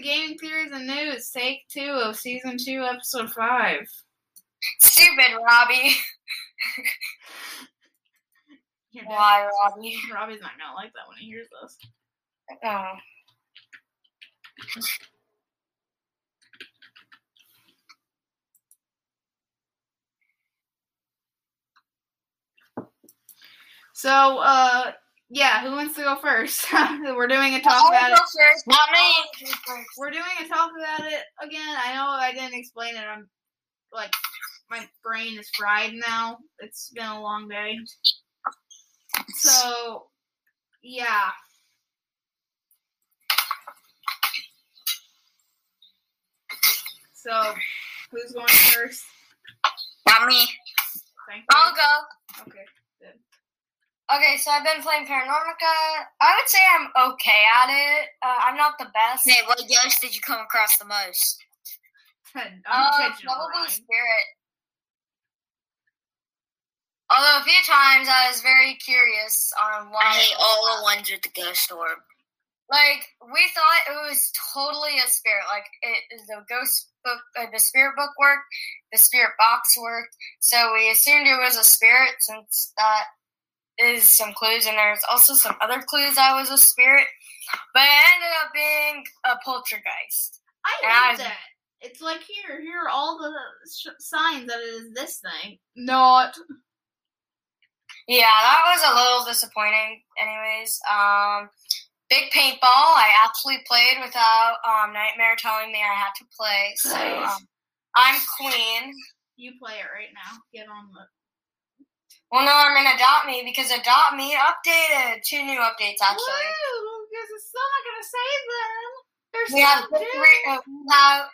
to Gaming Theories and News, take two of season two, episode five. Stupid Robbie. Why, Robbie? Robbie's not gonna like that when he hears this. Oh. So, uh, yeah, who wants to go first? We're doing a talk I'll about go it. first. Not me. I'll go first. We're doing a talk about it again. I know I didn't explain it. I'm like, my brain is fried now. It's been a long day. So, yeah. So, who's going first? Not me. Thank you. I'll go. Okay. Okay, so I've been playing Paranormica. I would say I'm okay at it. Uh, I'm not the best. Hey, what ghost did you come across the most? Uh, Unintentional probably rhyme. Spirit. Although a few times I was very curious on why. I hate all the ones with the ghost orb. Like we thought it was totally a spirit. Like it, the ghost book, uh, the spirit book worked, the spirit box worked. So we assumed it was a spirit since that is some clues, and there's also some other clues I was a spirit. But it ended up being a poltergeist. I Yeah, that. It's like here, here are all the sh- signs that it is this thing. Not. Yeah, that was a little disappointing. Anyways, um, big paintball. I actually played without um, Nightmare telling me I had to play. So um, I'm queen. You play it right now. Get on the. Well, no, I'm in Adopt Me because Adopt Me updated. Two new updates actually. Woo! Because it's still not gonna save them. They're We have three, due. uh,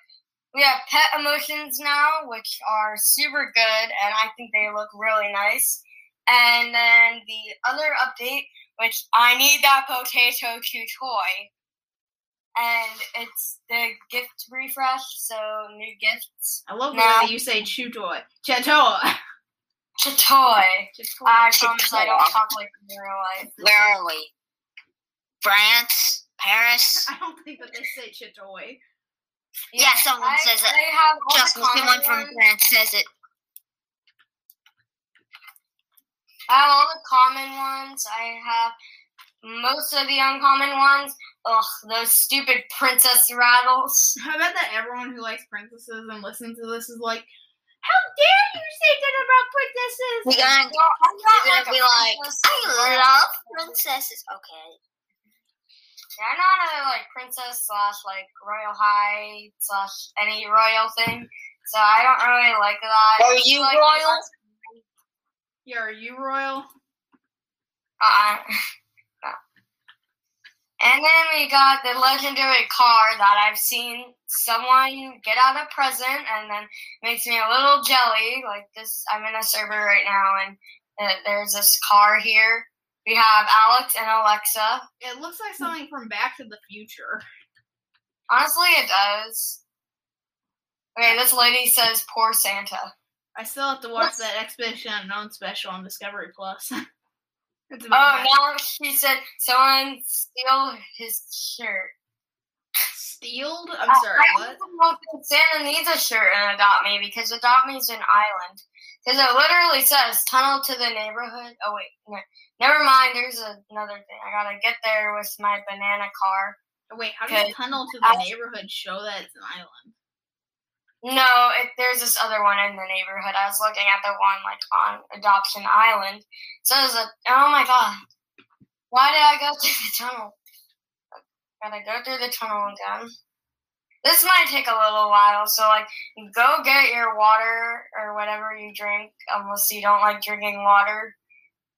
we have pet emotions now, which are super good, and I think they look really nice. And then the other update, which I need that potato to toy, and it's the gift refresh, so new gifts I love the way that you say chutoy. Chatoy. to toy. Chatoy. I to promise I don't talk like in real life. Where are we? France? Paris? I don't think that they say chatoy. Yeah, someone I, says it. I have Just someone from ones. France says it. I have all the common ones. I have most of the uncommon ones. Ugh, those stupid princess rattles. I bet that everyone who likes princesses and listens to this is like, how dare you say that about princesses? We're gonna, Well, I'm we're like gonna a be like, princess. I love princesses. Okay. Yeah, I'm not a like princess slash like royal high slash any royal thing. So I don't really like that. Are you Like, royal? Yeah, are you royal? Uh-uh. And then we got the legendary car that I've seen someone get out a present, and then makes me a little jelly. Like this, I'm in a server right now, and uh, there's this car here. We have Alex and Alexa. It looks like something from Back to the Future. Honestly, it does. Okay, this lady says poor Santa. I still have to watch that Expedition Unknown special on Discovery Plus. Oh, now she said someone steal his shirt. Stealed? I'm I- sorry, I what? don't think Santa needs a shirt in Adopt Me because Adopt Me is an island. Because it literally says tunnel to the neighborhood. Oh wait, no, never mind. There's another thing. I gotta get there with my banana car. Oh, Wait, how does Tunnel to the I- Neighborhood show that it's an island? No, it, there's this other one in the neighborhood. I was looking at the one like on Adoption Island. So there's a oh my god, why did I go through the tunnel? Gotta go through the tunnel again. This might take a little while, so like go get your water or whatever you drink, unless you don't like drinking water.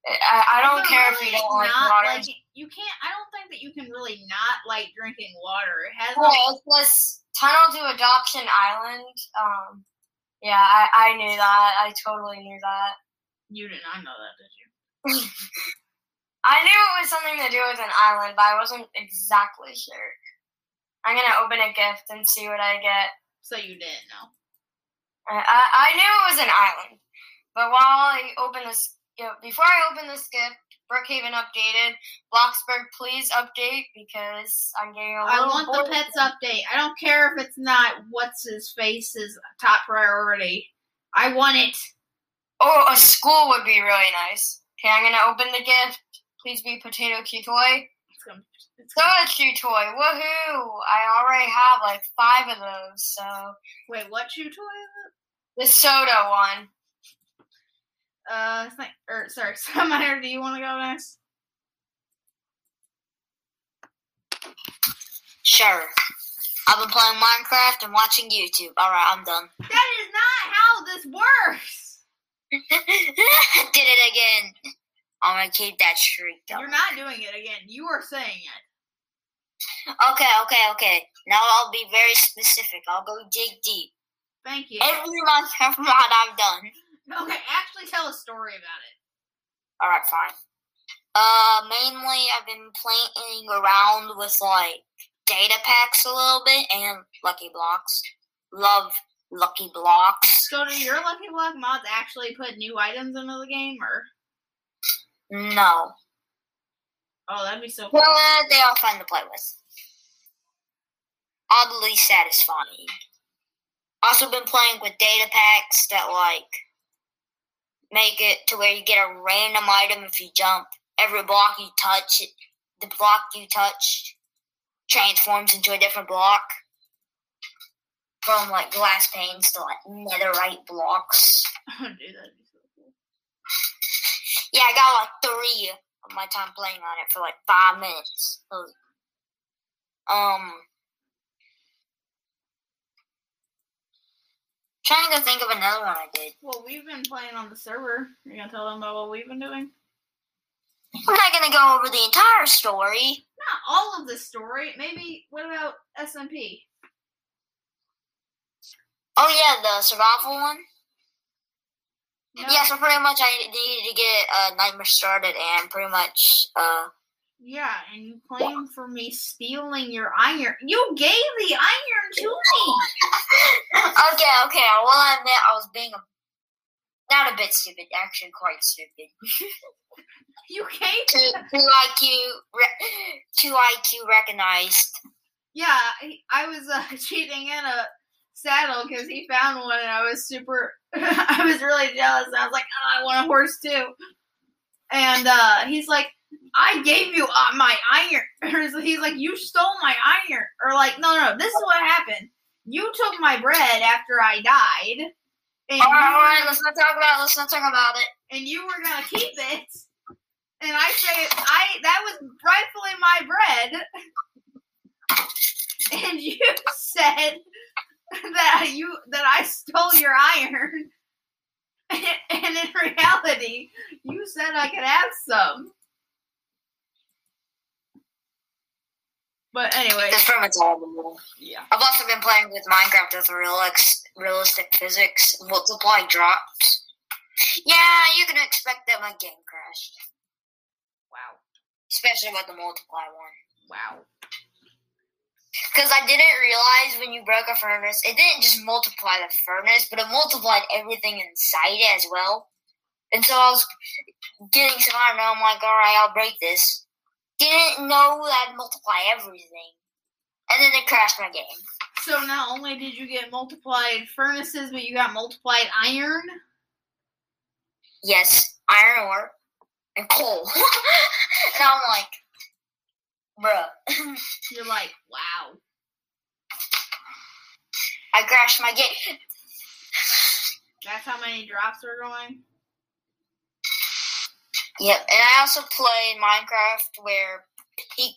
I, I don't care if you don't like water. Like, you can't. I don't think that you can really not like drinking water. It has Well, like it's tunnel to Adoption Island. Um, yeah, I, I knew that. I totally knew that. you did not know that, did you? I knew it was something to do with an island, but I wasn't exactly sure. I'm gonna open a gift and see what I get. So you didn't know. I, I I knew it was an island, but while I open this, you know, before I open this gift, Brookhaven updated. Bloxburg, please update because I'm getting a little I want bored. the pets update. I don't care if it's not what's his face's top priority. I want it. Oh, a school would be really nice. Okay, I'm gonna open the gift. Please be potato Q toy. It's gonna, it's So gonna, a Q toy. Woohoo! I already have like five of those. So wait, what chew toy is the soda one. Uh, like, or sorry, Summer, do you want to go next? Sure. I've been playing Minecraft and watching YouTube. Alright, I'm done. That is not how this works. Did it again. I'm gonna keep that streak going. You're not doing it again. You are saying it. Okay, okay, okay. Now I'll be very specific. I'll go dig deep. Thank you. Every Minecraft mod I've done. Okay, actually tell a story about it. Alright, fine. Uh, mainly I've been playing around with like data packs a little bit and lucky blocks. Love lucky blocks. So, do your Lucky Block mods actually put new items into the game, or? No. Oh, that'd be so cool. Well, uh, they are fun to play with. Oddly satisfying. Also been playing with data packs that like make it to where you get a random item if you jump. Every block you touch, the block you touch transforms into a different block. From like glass panes to like netherite blocks. Oh, dude, that'd be so cool. Yeah, I got like three of my time playing on it for like five minutes. Um, trying to think of another one I did. Well, we've been playing on the server. You gonna tell them about what we've been doing? I'm not gonna go over the entire story. Not all of the story. Maybe. What about SMP? Oh yeah, the survival one. No. Yeah, so pretty much I needed to get uh, Nightmare started and pretty much uh Yeah, and you claim for me stealing your iron. You gave the iron to me. okay, okay. I will admit I was being a not a bit stupid, actually quite stupid. You gave. Two, two IQ, re- two IQ recognized. Yeah, I- was uh, cheating in a saddle because he found one, and I was super. I was really jealous. And I was like, oh, I want a horse too. And uh, he's like, I gave you uh, my iron. He's like, you stole my iron. Or like, no, no, no, this is what happened. You took my bread after I died, and All right, all right. Let's not talk about. It. Let's not talk about it. and you were gonna keep it. And I say, I that was rightfully my bread. And you said that you that I stole your iron. And in reality, you said I could have some. But anyway, This pretty much all yeah. I've also been playing with Minecraft with realex- realistic physics, multiply drops. Yeah, you can expect that my game crashed, Wow. especially with the multiply one. Wow. Because I didn't realize when you broke a furnace, it didn't just multiply the furnace, but it multiplied everything inside it as well. And so I was getting some iron, and I'm like, alright, I'll break this. Didn't know that multiply everything. And then it crashed my game. So not only did you get multiplied furnaces, but you got multiplied iron. Yes, iron ore and coal. and I'm like, bruh. You're like, wow. I crashed my game. That's how many drops are going. Yep, and I also play Minecraft where, Pig,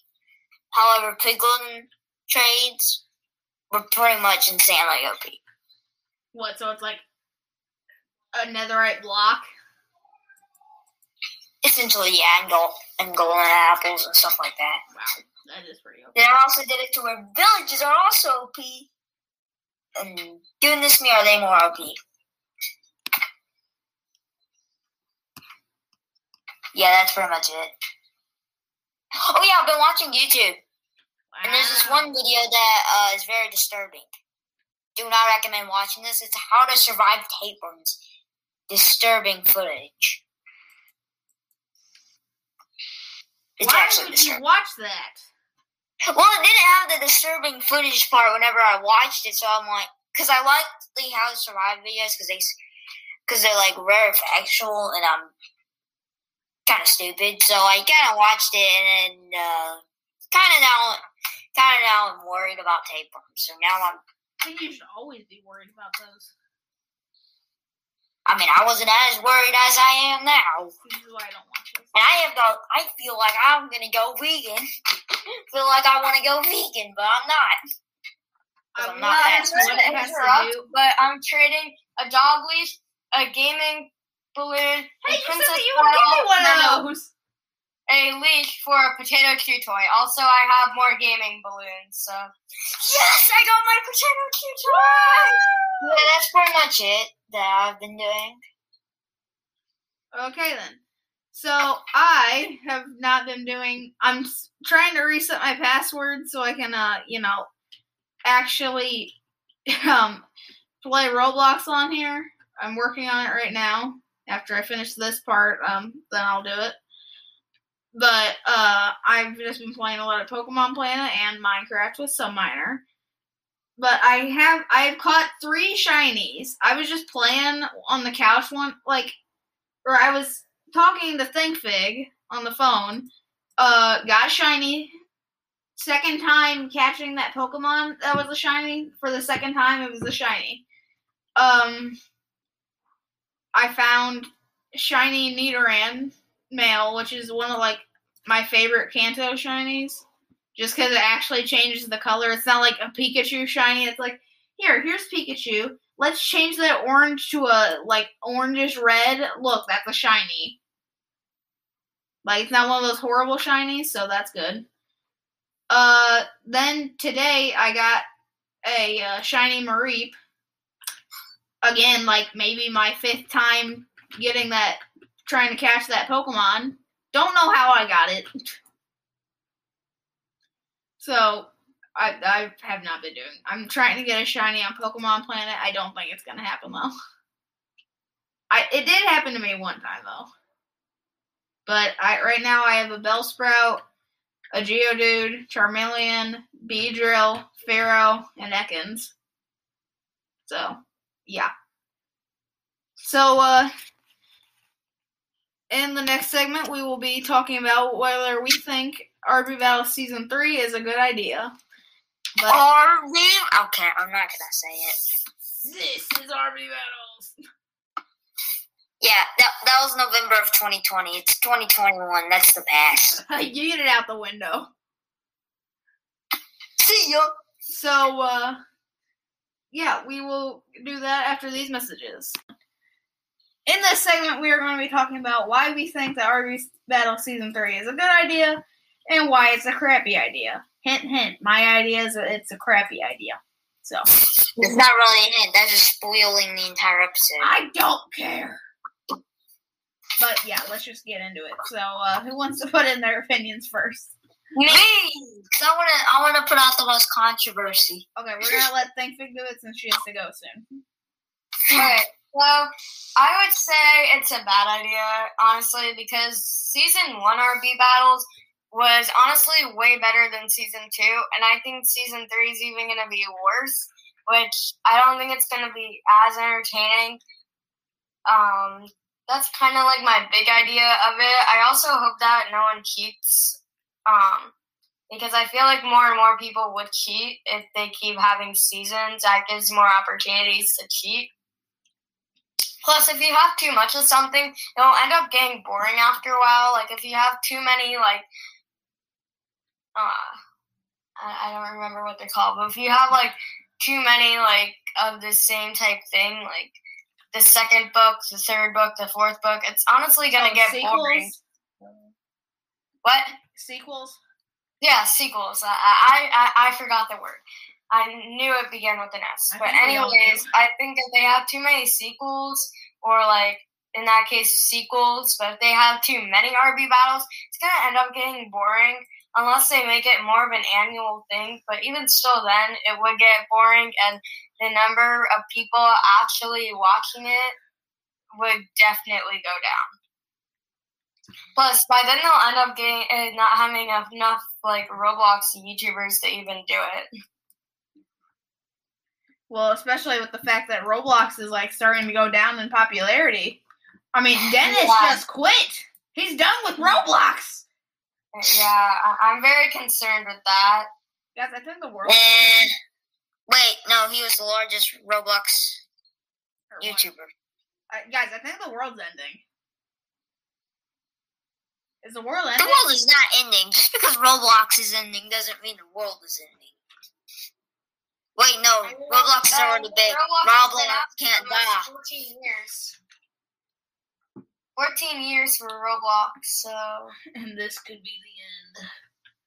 however, Piglin trades were pretty much insanely OP. What? So it's like a netherite block. Essentially, yeah, and gold and golden apples and stuff like that. Wow, that is pretty okay. Then I also did it to where villages are also OP. And goodness me, are they more OP? Yeah, that's pretty much it. Oh yeah, I've been watching YouTube. And there's this one video that uh, is very disturbing. Do not recommend watching this. It's how to survive tapeworms. Disturbing footage. It's Why actually would you watch that? Well, it didn't have the disturbing footage part whenever I watched it, so I'm like, because I like the How to Survive videos because they, because they're like very factual, and I'm kind of stupid, so I kind of watched it, and uh, kind of now, kind of now I'm worried about tapeworms. So now I'm, I think you should always be worried about those. I mean, I wasn't as worried as I am now. This is why I. And I have the, I feel like I'm gonna go vegan. feel like I want to go vegan, but I'm not. I'm I'm not not that's that what to it has interrupt, to do. but I'm trading a dog leash, a gaming balloon, Hey, you said that you would give me one of those. a leash for a potato chew toy. Also, I have more gaming balloons. So Yes, I got my potato chew toy. Yeah, that's pretty much it that I've been doing. Okay then. So I have not been doing. I'm trying to reset my password so I can, uh, you know, actually, um, play Roblox on here. I'm working on it right now. After I finish this part, um, then I'll do it. But uh, I've just been playing a lot of Pokemon Planet and Minecraft with some minor. But I have I've caught three shinies. I was just playing on the couch one like or I was talking to ThinkFig on the phone, uh, got shiny. Second time catching that Pokemon that was a shiny. For the second time, it was a shiny. Um, I found shiny Nidoran male, which is one of like my favorite Kanto shinies. Just because it actually changes the color. It's not like a Pikachu shiny. It's like here, here's Pikachu. Let's change that orange to a like orangish red. Look, that's a shiny. Like it's not one of those horrible shinies, so that's good. Uh, then today I got a uh, shiny Mareep. Again, like maybe my fifth time getting that, trying to catch that Pokemon. Don't know how I got it. So I I have not been doing. I'm trying to get a shiny on Pokemon Planet. I don't think it's gonna happen though. I it did happen to me one time though. But I right now I have a Bellsprout, a Geodude, Charmeleon, Beedrill, Fearow, and Ekans. So yeah. So uh in the next segment we will be talking about whether we think RB Battle Season 3 is a good idea. But Are we? Okay, I'm not gonna say it. this is RB Battles. Yeah, that that was November of 2020. It's 2021. That's the past. you get it out the window. See ya. So, uh, yeah, we will do that after these messages. In this segment, we are going to be talking about why we think that RB Battle Season 3 is a good idea and why it's a crappy idea. Hint, hint, my idea is that it's a crappy idea. So, It's not really a hint. That's just spoiling the entire episode. I don't care. But yeah, let's just get into it. So, uh, who wants to put in their opinions first? Me, because I wanna, I wanna put out the most controversy. Okay, we're gonna let ThinkFig do it since she has to go soon. All right. well, I would say it's a bad idea, honestly, because season one RB battles was honestly way better than season two, and I think season three is even going to be worse, which I don't think it's going to be as entertaining. Um, that's kind of like my big idea of it. I also hope that no one cheats, um, because I feel like more and more people would cheat if they keep having seasons. That gives more opportunities to cheat. Plus, if you have too much of something, it'll end up getting boring after a while. Like if you have too many, like, uh, I, I don't remember what they're called, but if you have like too many like of the same type thing, like the second book, the third book, the fourth book, it's honestly gonna Oh, get sequels? boring. What? Sequels? Yeah, sequels. Uh, I, I I I forgot the word. I knew it began with an S. I But think we all anyways. I think if they have too many sequels, or like in that case sequels, but if they have too many RB battles, it's gonna end up getting boring unless they make it more of an annual thing. But even still, then it would get boring, and the number of people actually watching it would definitely go down. Plus, by then they'll end up getting uh, not having enough, enough like Roblox YouTubers to even do it. Well, especially with the fact that Roblox is like starting to go down in popularity. I mean, Denis Yeah. just quit. He's done with Roblox. Yeah, I- I'm very concerned with that. Guys, I think the world. Eh, wait, no, he was the largest Roblox? YouTuber. Uh, guys, I think the world's ending. Is the world The world is not ending. Just because Roblox is ending doesn't mean the world is ending. Wait, no, Roblox is uh, already big. Roblox Roblox can't die. 14 years. 14 years for Roblox, so. And this could be the end.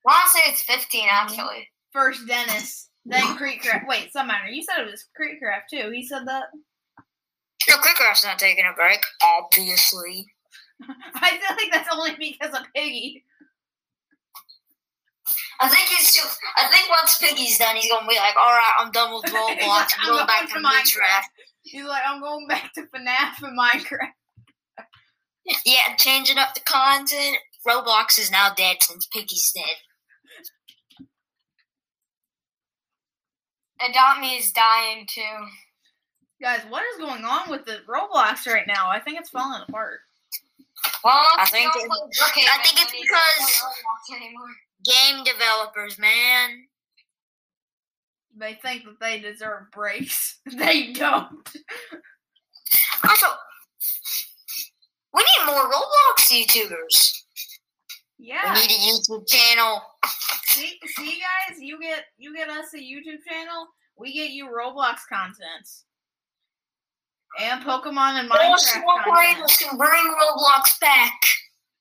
I want to say it's 15, mm-hmm. actually. First Denis, then KreekCraft. Wait, some matter. You said it was KreekCraft too. He said that. No, Quickcraft's not taking a break, obviously. I feel like that's only because of Piggy. I think he's too. I think once Piggy's done, he's gonna be like, "All right, I'm done with Roblox. Like, I'm going back to Minecraft." He's like, I'm going back to FNAF and Minecraft. Yeah, changing up the content. Roblox is now dead since Piggy's dead. Adopt Me is dying too. Guys, what is going on with the Roblox right now? I think it's falling apart. Well, I think don't it- play I think it's when you don't because- play Roblox anymore. Game developers, man. They think that they deserve breaks. They don't. Also, we need more Roblox YouTubers. Yeah. We need a YouTube channel. See, see, guys, you get you get us a YouTube channel. We get you Roblox content and Pokemon and Minecraft creators can bring Roblox back.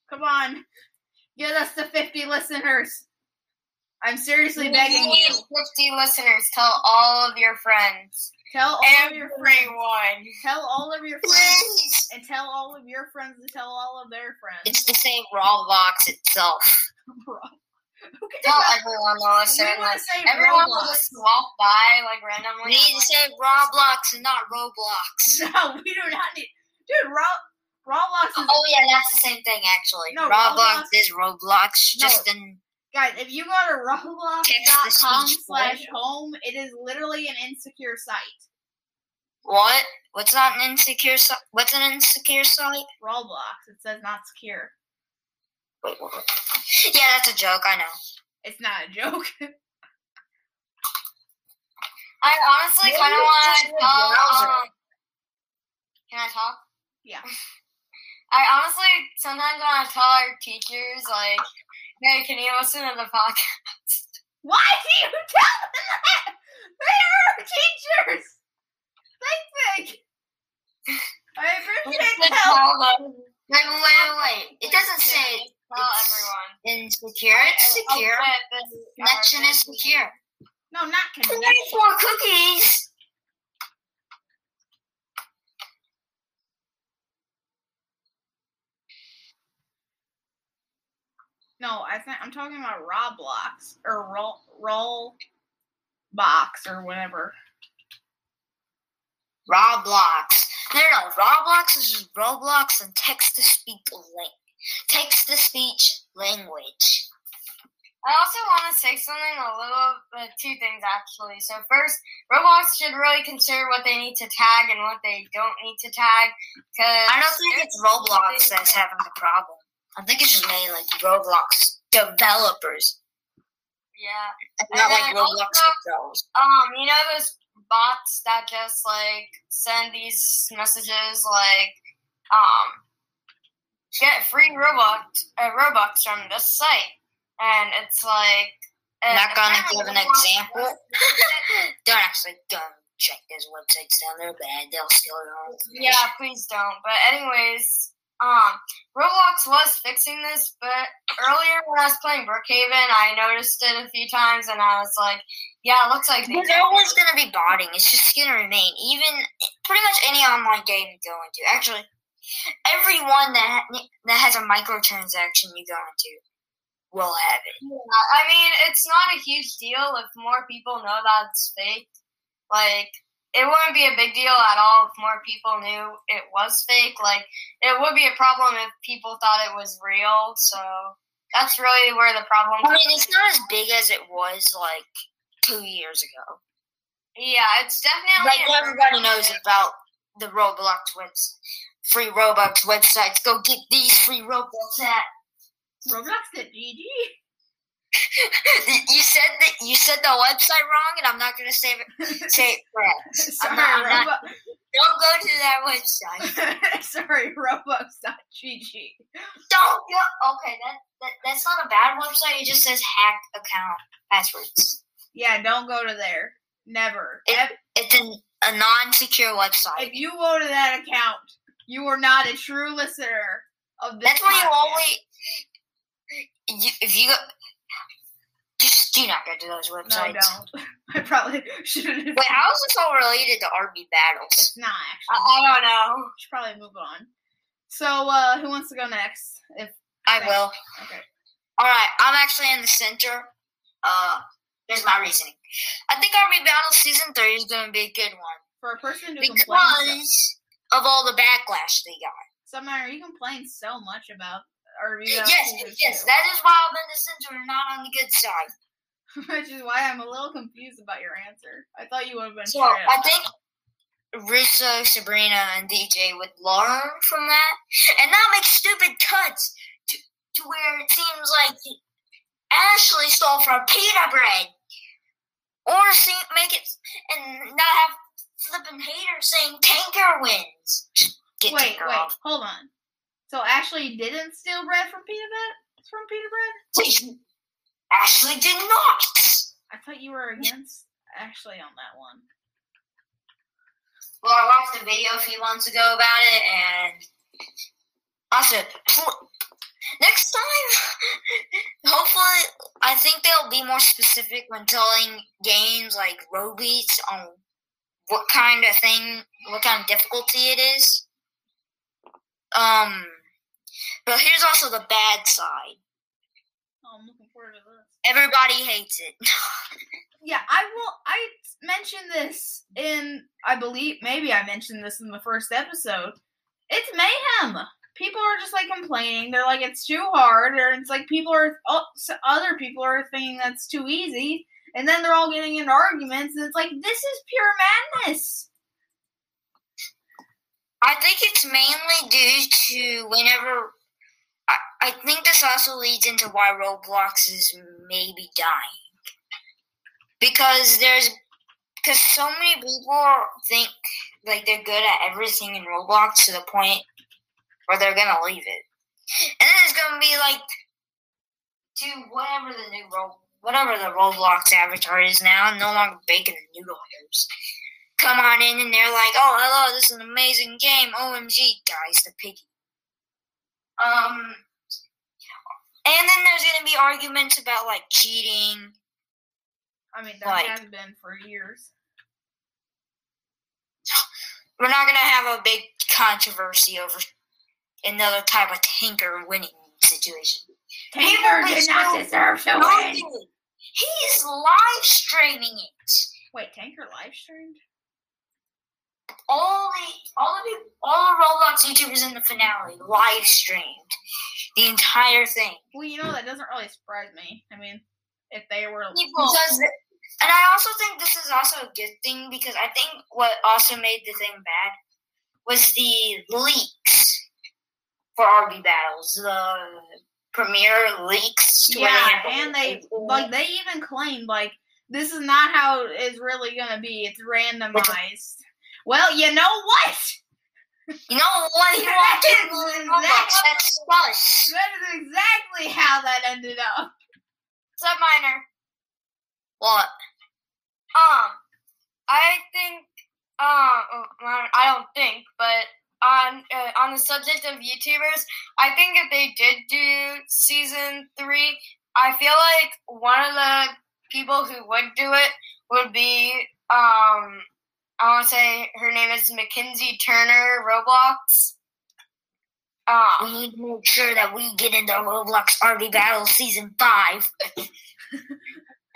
Come on, get us to fifty listeners. I'm seriously begging need you. 50 listeners. Tell all of your friends. Tell all of your friends. Everyone. Tell all of your friends. And tell all of your friends to tell all of their friends. It's the same Roblox itself. Who can Tell tell everyone to listen. We want Like, to say everyone will just walk by like randomly. We need to say Roblox and not Roblox. No, we do not need. Dude, Ro- Roblox is. Oh yeah, that's the same thing actually. No, Roblox, Roblox- is Roblox, No. just in Guys, if you go to roblox.com Text-to-speech slash home, it is literally an insecure site. what? What's not an insecure site? What's an insecure site? Roblox. It says not secure. Wait, what? Yeah, that's a joke. I know. It's not a joke. I honestly kind of want just to your tell. browser. Um, can I talk? Yeah. I honestly sometimes want to tell our teachers, like, hey, can you listen to the podcast? Why do you tell them that? They are our teachers. Think big. I appreciate the help. Tell them. Wait, wait, wait, wait. It doesn't say It's everyone. insecure. It's oh, oh, secure. Connection is secure. No, not connection. needs more cookies? No, I think I'm talking about Roblox or roll roll box or whatever. Roblox. No, no, Roblox is just Roblox and text to speak link. Text to speech language. I also want to say something a little, uh, two things actually. So first, Roblox should really consider what they need to tag and what they don't need to tag. Cause I don't think it's Roblox that's having the problem. I think it's just mainly like Roblox developers, Yeah. and not like Roblox also- themselves. Um, you know those bots that just like send these messages like, um, get free Robux, uh, Robux from this site, and it's like. and Not gonna give an example. Don't actually go check those websites down. They're bad. They'll steal your own. Yeah, please don't. But anyways, um, Roblox was fixing this, but earlier when I was playing Brookhaven, I noticed it a few times, and I was like, "Yeah, it looks like There's always to be botting. It's just to remain. Even pretty much any online game you go into. Actually, everyone that that has a microtransaction you go into will have it. Yeah, I mean, it's not a huge deal if more people know that it's fake. Like, it wouldn't be a big deal at all if more people knew it was fake. Like it would be a problem if people thought it was real. So that's really where the problem. I mean, it's not as big as it was like two years ago. Yeah, it's definitely Like everybody knows about the Roblox webs, free Robux websites. Go get these free Robux at. Roblox.gg. you said that you said the website wrong, and I'm not gonna say it. Say it correct. Sorry, I'm not- I'm Roblox. Don't go to that website. Sorry, Roblox.gg. Don't go. Okay, that, that that's not a bad website. It just says hack account passwords. Yeah, don't go to there. Never. It- It's an, a non-secure website. If you go to that account, you are not a true listener of this. That's why you podcast. only. You, if you go, just do not go to those websites. No, websites. don't. I probably shouldn't. Wait, how is this all related to RB battles? It's not actually. I don't know. should probably move on. So, uh, who wants to go next? If I will. okay, All right, I'm actually in the center. Uh, here's my reasoning. I think RB Battle Season 3 is going to be a good one for a person who because of all the backlash they got. Summer, you complain so much about RV. Yes, yes, that is why the center and not on the good side. which is why I'm a little confused about your answer. I thought you would have been. So I think Russo, Sabrina, and DJ would learn from that and not make stupid cuts to, to where it seems like Ashley stole from pita bread. Or see, make it and not have flipping hater saying Tanqr wins. Get Wait, Tanqr wait, off. hold on. So Ashley didn't steal bread from Pita Bread? From Pita Bread? Please, Ashley did not. I thought you were against Ashley on that one. Well, I watched a video a few months ago about it, and also next time, hopefully, I think they'll be more specific when telling games like Robeats on what kind of thing, what kind of difficulty it is. Um, but here's also the bad side. Oh, I'm looking forward to this. Everybody hates it. Yeah, I will. I mentioned this in, I believe, maybe I mentioned this in the first episode. It's mayhem. People are just like complaining. They're like, it's too hard, or it's like people are, oh, other people are thinking that's too easy, and then they're all getting into arguments, and it's like, this is pure madness. I think it's mainly due to whenever. I, I think this also leads into why Roblox is maybe dying. Because there's. Because so many people think like they're good at everything in Roblox to the point where they're gonna leave it. And then it's gonna be like. To whatever the new Ro- whatever the Roblox avatar is now, no longer bacon and noodle hairs come on in and they're like, "Oh, hello, this is an amazing game. OMG, guys, the piggy." Um, and then there's gonna be arguments about like cheating. I mean, that Like- has been for years. We're not gonna have a big controversy over another type of Tanqr winning situation. Tanqr did not deserve to win. He's live streaming it. Wait, Tanqr live streamed? All the all the peop- all the Roblox YouTubers in the finale live streamed the entire thing. Well, you know that doesn't really surprise me. I mean, if they were Because, and I also think this is also a good thing because I think what also made the thing bad was the leaks for RB battles, the premiere leaks. yeah, and they like they even claimed like this is not how it's really gonna be. It's randomized. Well, you know what? you know what? You want to That do is in Roblox? That's us. That is exactly how that ended up. Up, Minor? What? Um, I think, um, I don't think, but on uh, on the subject of YouTubers, I think if they did do season three, I feel like one of the people who would do it would be, um, I want to say her name is Mackenzie Turner Roblox. Um, We need to make sure that we get into Roblox RB Battle Season 5.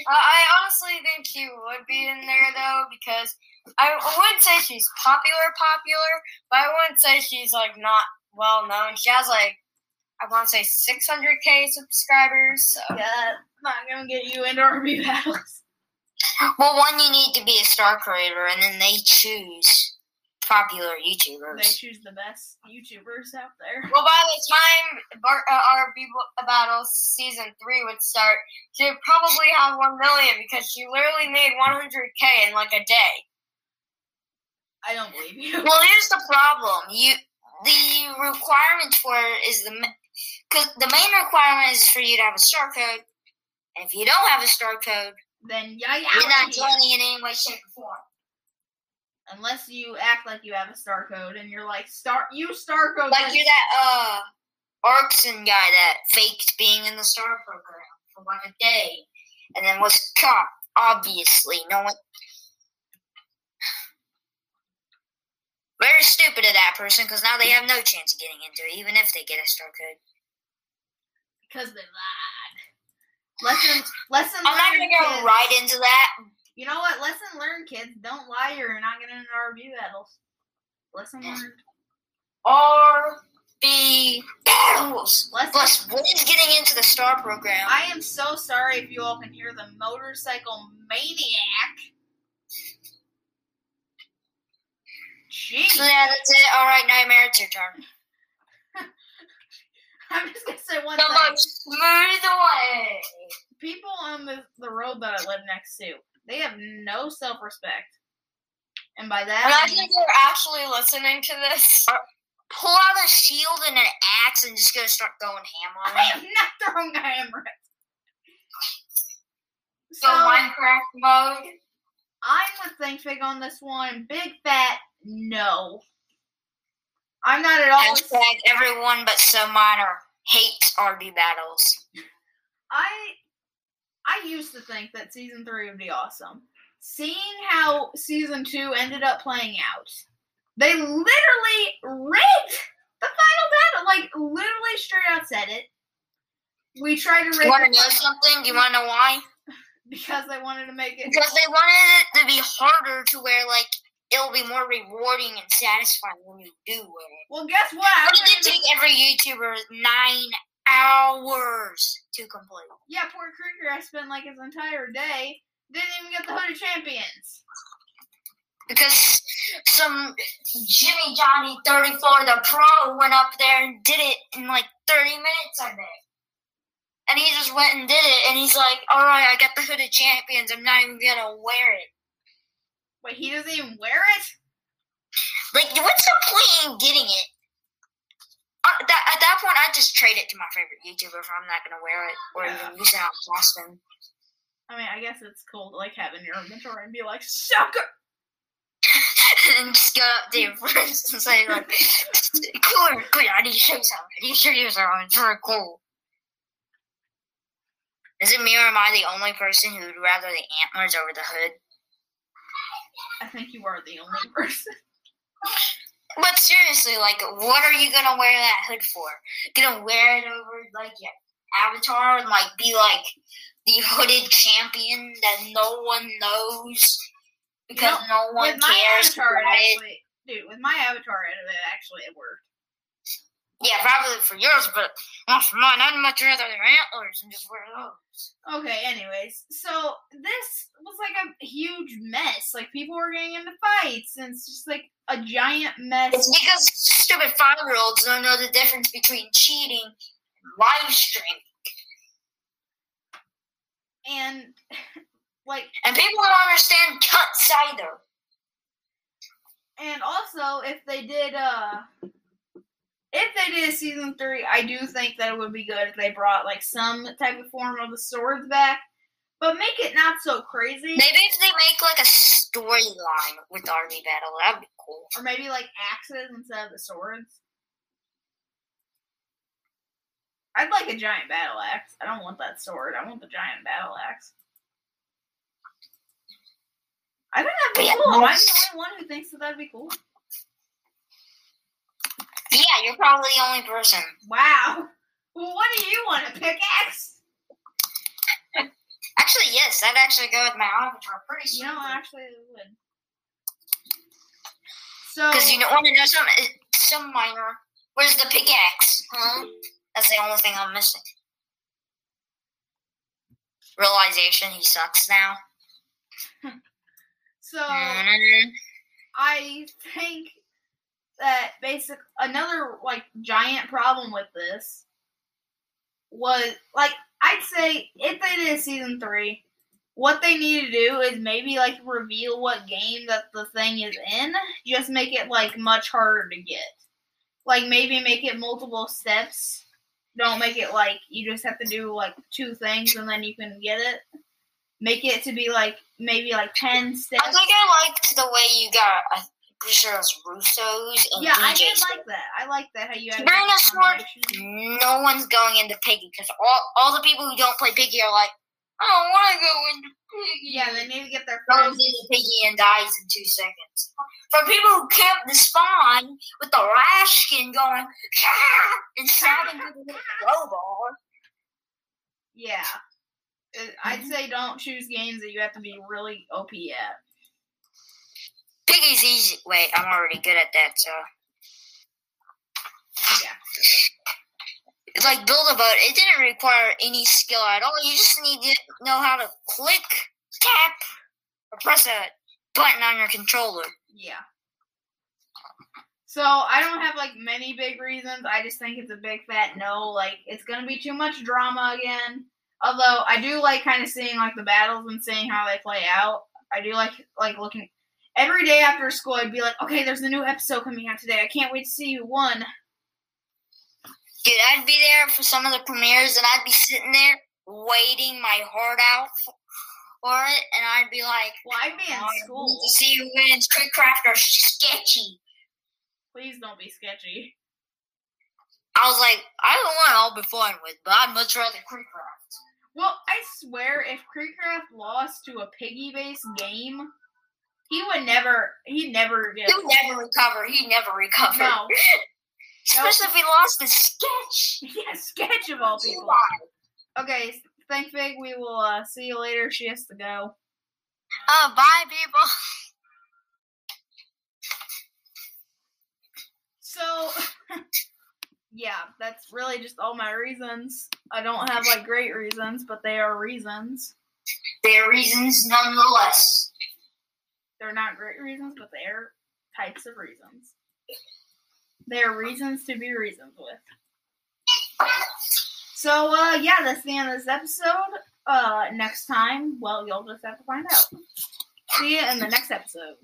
Uh, I honestly think she would be in there though because I wouldn't say she's popular, popular, but I wouldn't say she's like not well known. She has like I want to say 600k subscribers. So. Yeah, not gonna get you into RB battles. Well, one, you need to be a star creator, and then they choose popular YouTubers. They choose the best YouTubers out there. Well, by the time Bar- uh, RB Battles season three would start, she would probably have one million because she literally made 100k in like a day. I don't believe you. Well, here's the problem. You the requirement for it is the because the main requirement is for you to have a star code, and if you don't have a star code, Then yeah, yeah. you're not joining in any way, shape, or form. Unless you act like you have a star code and you're like star, you star code. Like this- you're that uh Arkson guy that faked being in the star program for like a day, and then was caught. Obviously, no one. Very stupid of that person because now they have no chance of getting into it, even if they get a star code. because they lied. Lesson, lesson I'm not gonna go kids. right into that. You know what? Lesson learned, kids. Don't lie. or You're not getting into RB battles. Lesson learned. Or the battles. Lesson. Plus, what is getting into the star program? I am so sorry if you all can hear the motorcycle maniac. Jeez. So yeah, that's it. All right, Nightmare, it's your turn. I'm just gonna say one The thing. most smooth way. People on the, the road that I live next to, they have no self respect. And by that, I Imagine they're actually listening to this. Pull out a shield and an axe and just go start going ham on I am not throwing a hammer. So So Minecraft mode. I'm with Think Fig on this one. Big fat no. I'm not at all. Hashtag everyone but so minor hates RB battles. I I used to think that season three would be awesome. Seeing how season two ended up playing out, they literally rigged the final battle. Like literally straight out said it. We tried to rig you want to know something? You want to know why? Because they wanted to make it. Because they wanted it to be harder to where, like, it'll be more rewarding and satisfying when you do it. Well, guess what? I it did take every YouTuber nine hours to complete. yeah, poor Krieger. I spent like his entire day. Didn't even get the Hooded Champions. Because some Jimmy Johnny 34 the pro went up there and did it in like 30 minutes, I think. And he just went and did it, and he's like, alright, I got the Hooded Champions, I'm not even gonna wear it. Wait, he doesn't even wear it. Like, what's the point in getting it? Uh, that, at that point, I'd just trade it to my favorite YouTuber if I'm not gonna wear it, or Yeah. even use it on Boston. I mean, I guess it's cool to like have in your inventory and be like, sucker. and just go up to your friends and say, like, "Cool, here, I need to show you something. I need to show you something. It's very cool. Is it me or am I the only person who would rather the antlers over the hood? I think you are the only person. But seriously, like, what are you gonna wear that hood for? Gonna wear it over like your avatar and like be like the hooded champion that no one knows because no one with my avatar, it about it. actually, dude, with my avatar, it actually it worked. Yeah, probably for yours, but not for mine. I'd much rather their antlers and just wear those. Okay, anyways, so this was like a huge mess. Like people were getting into fights, and it's just like a giant mess. It's because stupid five year olds don't know the difference between cheating and live streaming. And like, And people don't understand cuts either. and also if they did, uh, if they did season three, I do think that it would be good if they brought like some type of form of the swords back, but make it not so crazy. Maybe if they make like a storyline with RB Battle, that'd be cool. Or maybe like axes instead of the swords. I'd like a giant battle axe. I don't want that sword. I want the giant battle axe. I think that'd be Yeah, cool. Am I most- the only one who thinks that that'd be cool? Yeah, you're probably the only person. Wow. Well, what do you want? A pickaxe? Actually, yes. That'd actually go with my avatar pretty soon. know, actually, it would. So Because you don't want to know some some minor. Where's the pickaxe? Huh? That's the only thing I'm missing. Realization he sucks now. so Mm. I think that basic another like giant problem with this was like I'd say if they did a season three, what they need to do is maybe like reveal what game that the thing is in. Just make it like much harder to get. Like maybe make it multiple steps. Don't make it like you just have to do like two things and then you can get it. Make it to be like maybe like ten steps. I think I liked the way you got. Pretty sure it was Russo's Yeah, I did like that. I like that how you had a During good the sword, combination. no one's going into Piggy because all, all the people who don't play Piggy are like, I don't want to go into Piggy. Yeah, they need to get their goes into Piggy and dies in two seconds. For people who camp the spawn with the rash skin going "Ah!" and stabbing people with a crowbar. Yeah. Uh, I'd say don't choose games that you have to be really OP at. Piggy's easy. Wait, I'm already good at that, so. Yeah. It's like build a boat. It didn't require any skill at all. You just need to know how to click, tap, or press a button on your controller. Yeah. So I don't have like many big reasons. I just think it's a big fat no. Like it's gonna be too much drama again. Although I do like kind of seeing like the battles and seeing how they play out. I do like like looking every day after school. I'd be like, okay, there's a new episode coming out today. I can't wait to see who won. Dude, I'd be there for some of the premieres, and I'd be sitting there waiting my heart out for, it, and I'd be like, Well, I'd be in "Oh, school. to see who wins. KreekCraft or Sketchy. Please don't be sketchy. I was like, I don't want I'll be fun with, but I'd much rather KreekCraft. Well, I swear, if KreekCraft lost to a piggy-based game, he would never. He'd never get. He'd never recover. He'd never recover. No. Especially if he lost his sketch. Yeah, sketch of all people. Okay, thank Fig. We will uh, see you later. She has to go. Oh, bye, people. So, yeah, that's really just all my reasons. I don't have like great reasons, but they are reasons. They are reasons, nonetheless. They're not great reasons, but they are types of reasons. They are reasons to be reasoned with. So, uh, yeah, that's the end of this episode. Uh, next time, well, you'll just have to find out. See you in the next episode.